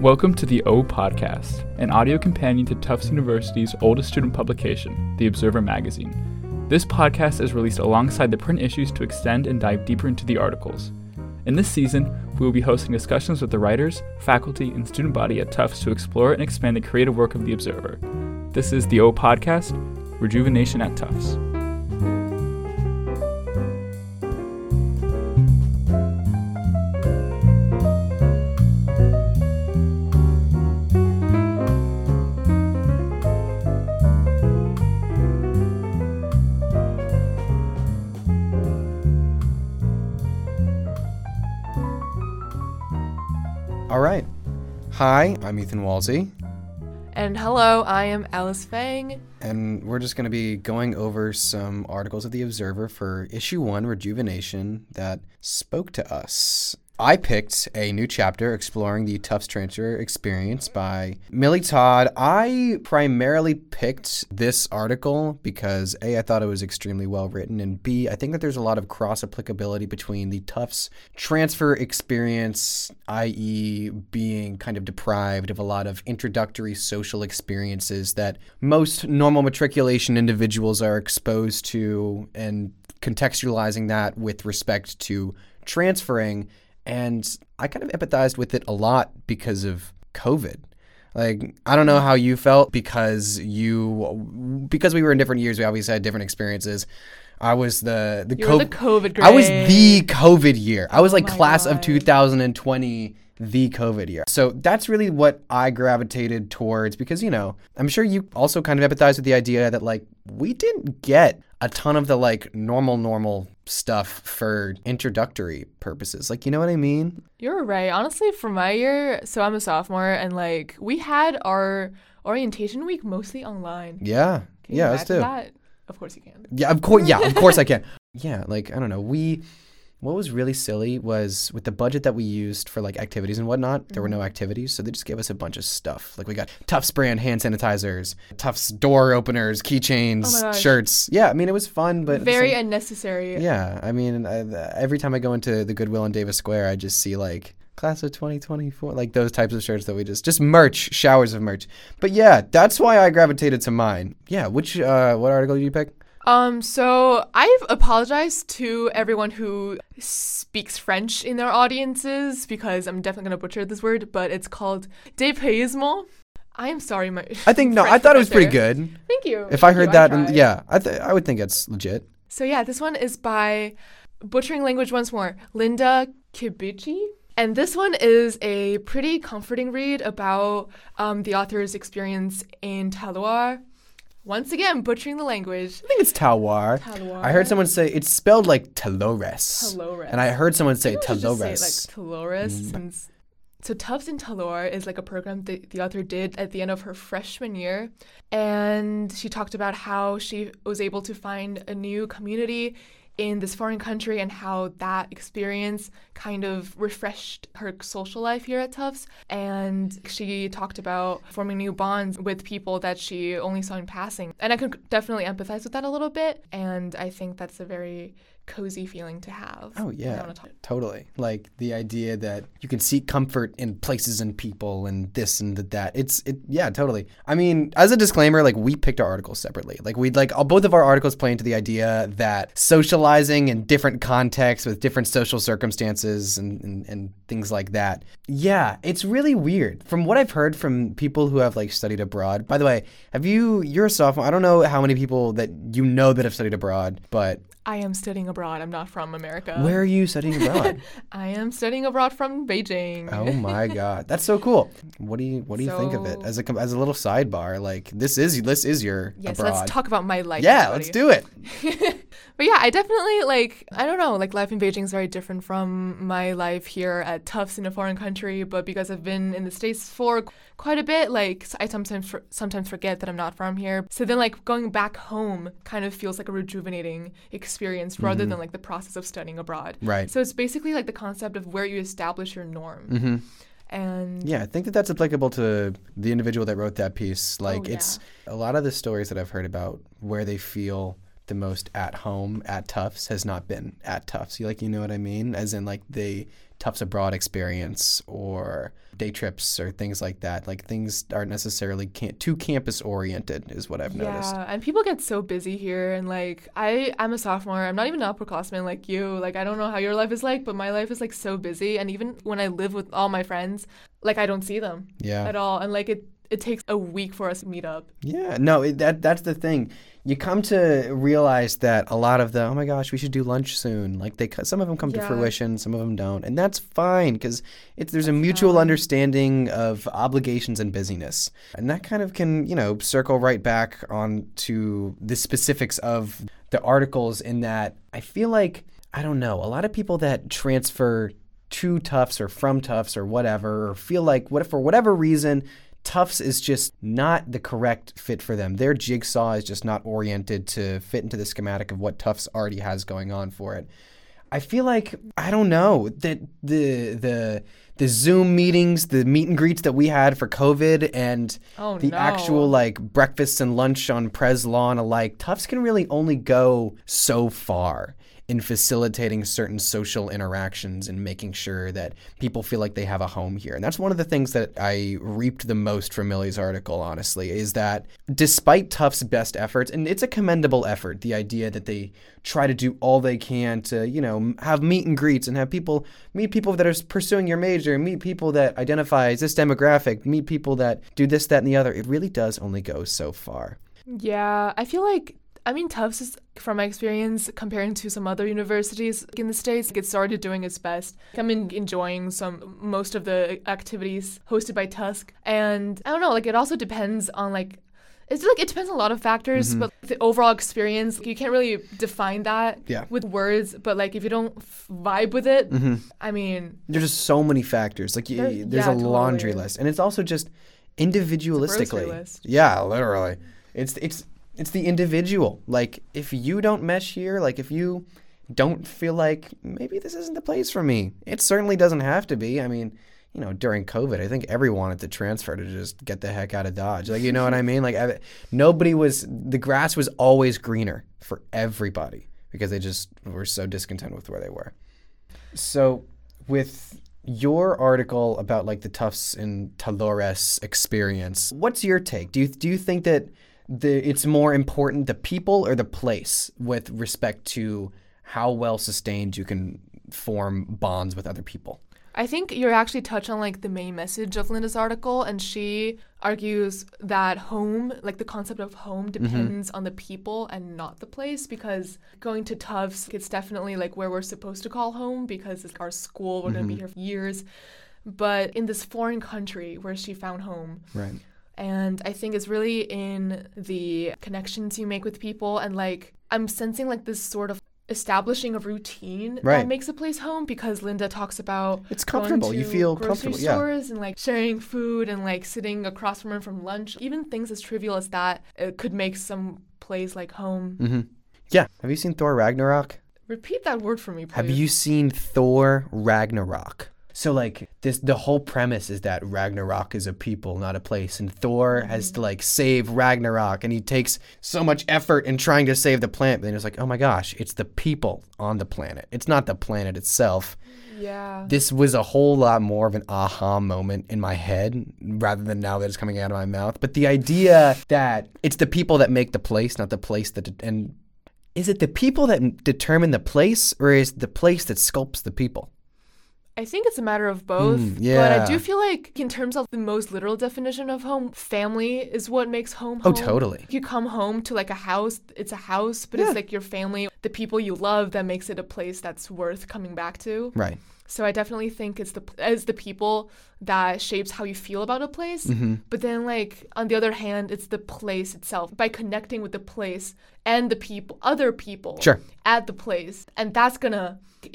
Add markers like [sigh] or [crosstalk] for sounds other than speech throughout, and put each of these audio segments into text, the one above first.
Welcome to the O Podcast, an audio companion to Tufts University's oldest student publication, The Observer Magazine. This podcast is released alongside the print issues to extend and dive deeper into the articles. In this season, we will be hosting discussions with the writers, faculty, and student body at Tufts to explore and expand the creative work of The Observer. This is the O Podcast, Rejuvenation at Tufts. All right. Hi, I'm Ethan Walsey, And hello, I am Alice Fang. and we're just going to be going over some articles of The Observer for issue one, Rejuvenation, that spoke to us. I picked a new chapter exploring the Tufts transfer experience by Millie Todd. I primarily picked this article because A, I thought it was extremely well written, and B, I think that there's a lot of cross applicability between the Tufts transfer experience, i.e., being kind of deprived of a lot of introductory social experiences that most normal matriculation individuals are exposed to, and contextualizing that with respect to transferring. And I kind of empathized with it a lot because of COVID. Like I don't know how you felt because you because we were in different years, we obviously had different experiences. I was the the were the COVID COVID. I was the COVID year. I was oh like my class of 2020, the COVID year. So that's really what I gravitated towards because, you know, I'm sure you also kind of empathize with the idea that like we didn't get a ton of the like normal, normal stuff for introductory purposes. Like, you know what I mean? You're right. Honestly, for my year, so I'm a sophomore, and like we had our orientation week mostly online. Yeah. Yeah, us too. That? Of course you can. Yeah, of course. Yeah, of course I can. [laughs] Yeah, like I don't know. We what was really silly was with the budget that we used for like activities and whatnot. There were Mm-hmm. no activities, so they just gave us a bunch of stuff. Like we got Tufts brand hand sanitizers, Tufts door openers, keychains, Oh shirts. Yeah, I mean it was fun, but Very same- unnecessary. yeah, I mean I, every time I go into the Goodwill in Davis Square, I just see like class of 2024 like those types of shirts that we just just merch showers of merch but yeah that's why i gravitated to mine yeah which uh what article did you pick Um, so I've apologized to everyone who speaks French in their audiences because I'm definitely gonna butcher this word, but it's called dépaysement. I am sorry, my. I think [laughs] no, I thought it was pretty good. Thank you. If I heard you, that, and- yeah, I th- I would think it's legit. So yeah, this one is by butchering language once more, Linda Kibichi. And this one is a pretty comforting read about um, the author's experience in Talloir. Once again, butchering the language. I think it's Talwar. Talloir. I heard someone say it's spelled like Talores. Talores. And I heard someone say Maybe we should just say Talores. like Talores. Mm. Since, so Tufts and Talor is like a program that the author did at the end of her freshman year. And she talked about how she was able to find a new community in this foreign country and how that experience kind of refreshed her social life here at Tufts. And she talked about forming new bonds with people that she only saw in passing. And I could definitely empathize with that a little bit. And I think that's a very cozy feeling to have. Oh yeah, totally. Like the idea that you can seek comfort in places and people and this and the, that. It's it. Yeah, totally. I mean, as a disclaimer, like we picked our articles separately. Like we'd like all, both of our articles play into the idea that socializing in different contexts with different social circumstances and, and and things like that. Yeah, it's really weird. From what I've heard from people who have like studied abroad. By the way, have you? You're a sophomore. I don't know how many people that you know that have studied abroad, but I am studying abroad. I'm not from America. where are you studying abroad? [laughs] I am studying abroad from Beijing. Oh my god, that's so cool. What do you what do you think of it as a as a little sidebar? Like this is this is your yes, abroad. let's talk about my life. yeah, let's do it. [laughs] But yeah, I definitely like I don't know, like life in Beijing is very different from my life here at Tufts in a foreign country, but because I've been in the states for quite a bit, like I sometimes for, sometimes forget that I'm not from here. So then like going back home kind of feels like a rejuvenating experience rather than like the process of studying abroad. Right. So it's basically like the concept of where you establish your norm. hmm And Yeah, I think that that's applicable to the individual that wrote that piece. Like yeah. it's a lot of the stories that I've heard about where they feel the most at home at Tufts has not been at Tufts. You like you know what I mean? As in like they Tufts Abroad experience or day trips or things like that. Like things aren't necessarily can- too campus oriented, is what I've noticed. Yeah, and people get so busy here, and like I, I'm a sophomore. I'm not even an upperclassman like you. Like I don't know how your life is like, but my life is like so busy. And even when I live with all my friends, like I don't see them Yeah. at all, and like it, it takes a week for us to meet up. Yeah, no, it, that that's the thing. You come to realize that a lot of the oh my gosh, we should do lunch soon. Like they, some of them come to fruition, some of them don't, and that's fine because it's there's a mutual fine. understanding of obligations and busyness, and that kind of can you know circle right back on to the specifics of the articles. In that, I feel like I don't know a lot of people that transfer to Tufts or from Tufts or whatever, or feel like what if for whatever reason Tufts is just not the correct fit for them. Their jigsaw is just not oriented to fit into the schematic of what Tufts already has going on for it. I feel like I don't know that the the the Zoom meetings, the meet and greets that we had for COVID, and Oh, the no. actual like breakfasts and lunch on Pres Lawn alike, Tufts can really only go so far in facilitating certain social interactions and making sure that people feel like they have a home here. And that's one of the things that I reaped the most from Millie's article, honestly, is that despite Tufts' best efforts, and it's a commendable effort, the idea that they try to do all they can to, you know, have meet and greets and have people meet people that are pursuing your major, meet people that identify as this demographic, meet people that do this, that, and the other. It really does only go so far. Yeah, I feel like I mean Tufts is from my experience comparing to some other universities in the states, it started doing its best. I'm en- enjoying some most of the activities hosted by Tusk, and I don't know, like it also depends on like. It's like it depends on a lot of factors, mm-hmm. but the overall experience you can't really define that Yeah. with words. But like if you don't vibe with it, mm-hmm. I mean, There's just so many factors. Like, y there's yeah, a laundry list, and it's also just individualistically. list. Yeah, literally. It's it's it's the individual. Like, if you don't mesh here, like if you don't feel like maybe this isn't the place for me, it certainly doesn't have to be. I mean. You know, during COVID, I think everyone wanted to transfer to just get the heck out of Dodge. Like, you know what I mean? Like, nobody was, the grass was always greener for everybody because they just were so discontent with where they were. So, with your article about like the Tufts and Talores experience, what's your take? Do you do you think that the it's more important the people or the place with respect to how well sustained you can form bonds with other people? I think you're actually touch on like the main message of Linda's article, and she argues that home, like the concept of home, mm-hmm. depends on the people and not the place. Because going to Tufts, it's definitely like where we're supposed to call home because it's our school. We're gonna be mm-hmm. here for years. But in this foreign country where she found home, Right. And I think it's really in the connections you make with people and like I'm sensing like this sort of establishing a routine Right. that makes a place home because Linda talks about It's going comfortable. You feel grocery comfortable, yeah. stores and like sharing food and like sitting across from her from lunch. Even things as trivial as that it could make some place like home. Mm-hmm. Yeah. Have you seen Thor Ragnarok? Repeat that word for me, please. Have you seen Thor Ragnarok? So like this the whole premise is that Ragnarok is a people, not a place. And Thor has to like save Ragnarok and he takes so much effort in trying to save the planet, but then it's like, oh my gosh, it's the people on the planet. It's not the planet itself. Yeah. This was a whole lot more of an aha moment in my head rather than now that it's coming out of my mouth. But the idea that it's the people that make the place, not the place that and is it the people that determine the place or is the place that sculpts the people? I think it's a matter of both. Mm, But. I do feel like, in terms of the most literal definition of home, family is what makes home home. Oh, totally. You come home to like a house, it's a house, but Yeah. it's like your family, the people you love that makes it a place that's worth coming back to. Right. So I definitely think it's the as the people that shapes how you feel about a place. Mm-hmm. But then like on the other hand, it's the place itself. By connecting with the place and the people other people Sure. at the place. And that's gonna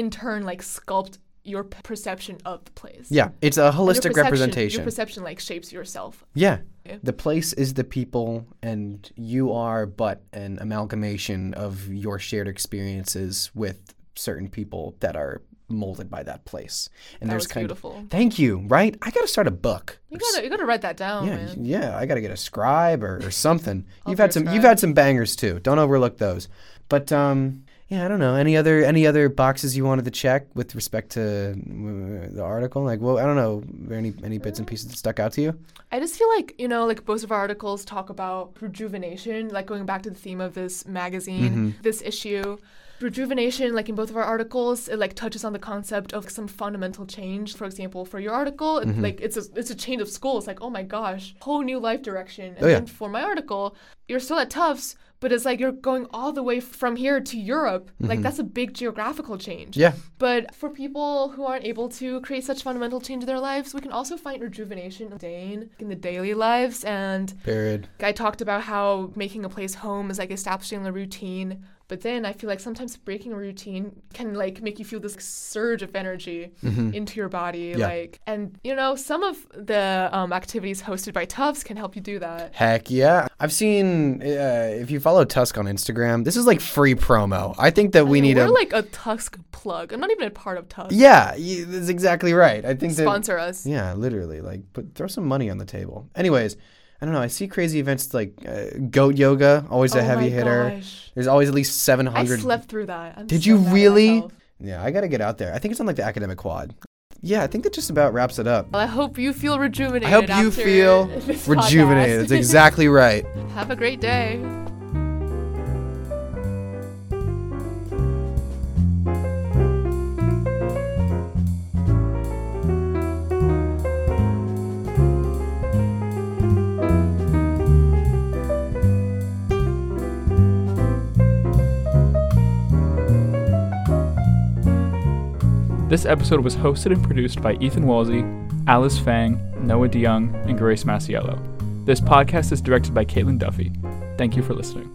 in turn like sculpt your perception of the place. Yeah, it's a And your holistic representation. Your perception like shapes yourself. yeah. Yeah. The place is the people, and you are but an amalgamation of your shared experiences with certain people that are molded by that place. And That there's kind beautiful. of thank you, right? I got to start a book. You gotta you gotta write that down, yeah, man. yeah, I got to get a scribe or, or something. [laughs] You've had some you've had some bangers too. Don't overlook those. But um yeah, I don't know. Any other any other boxes you wanted to check with respect to uh, the article? Like, well, I don't know. Any any bits and pieces that stuck out to you? I just feel like, you know, like most of our articles talk about rejuvenation, like going back to the theme of this magazine, this issue. Rejuvenation, like in both of our articles, it like touches on the concept of some fundamental change. For example, for your article, it, mm-hmm. like it's a it's a change of school. It's like, oh my gosh, whole new life direction. And Oh, yeah. then for my article, you're still at Tufts, but it's like you're going all the way from here to Europe. Like mm-hmm. that's a big geographical change. Yeah. But for people who aren't able to create such fundamental change in their lives, we can also find rejuvenation in in the daily lives. And Period. I talked about how making a place home is like establishing a routine. But then I feel like sometimes breaking a routine can like make you feel this surge of energy into your body. Yeah. Like, and you know, some of the um, activities hosted by Tufts can help you do that. Heck yeah. I've seen, uh, if you follow Tusk on Instagram, this is like free promo. I think that we mean, need we're a. like a Tusk plug. I'm not even a part of Tusk. yeah, y- that's exactly right. I think that. Sponsor us. Yeah, literally. Like, put throw some money on the table. Anyways, I don't know. I see crazy events like uh, goat yoga, always a Oh heavy my hitter. gosh. There's always at least 700. I 700. slept through that. I'm Did so you really? Yeah, I got to get out there. I think it's on like the academic quad. Yeah, I think that just about wraps it up. Well, I hope you feel rejuvenated. I hope you feel [laughs] rejuvenated. That's exactly right. [laughs] Have a great day. This episode was hosted and produced by Ethan Walsey, Alice Fang, Noah DeYoung, and Grace Masiello. This podcast is directed by Caitlin Duffy. Thank you for listening.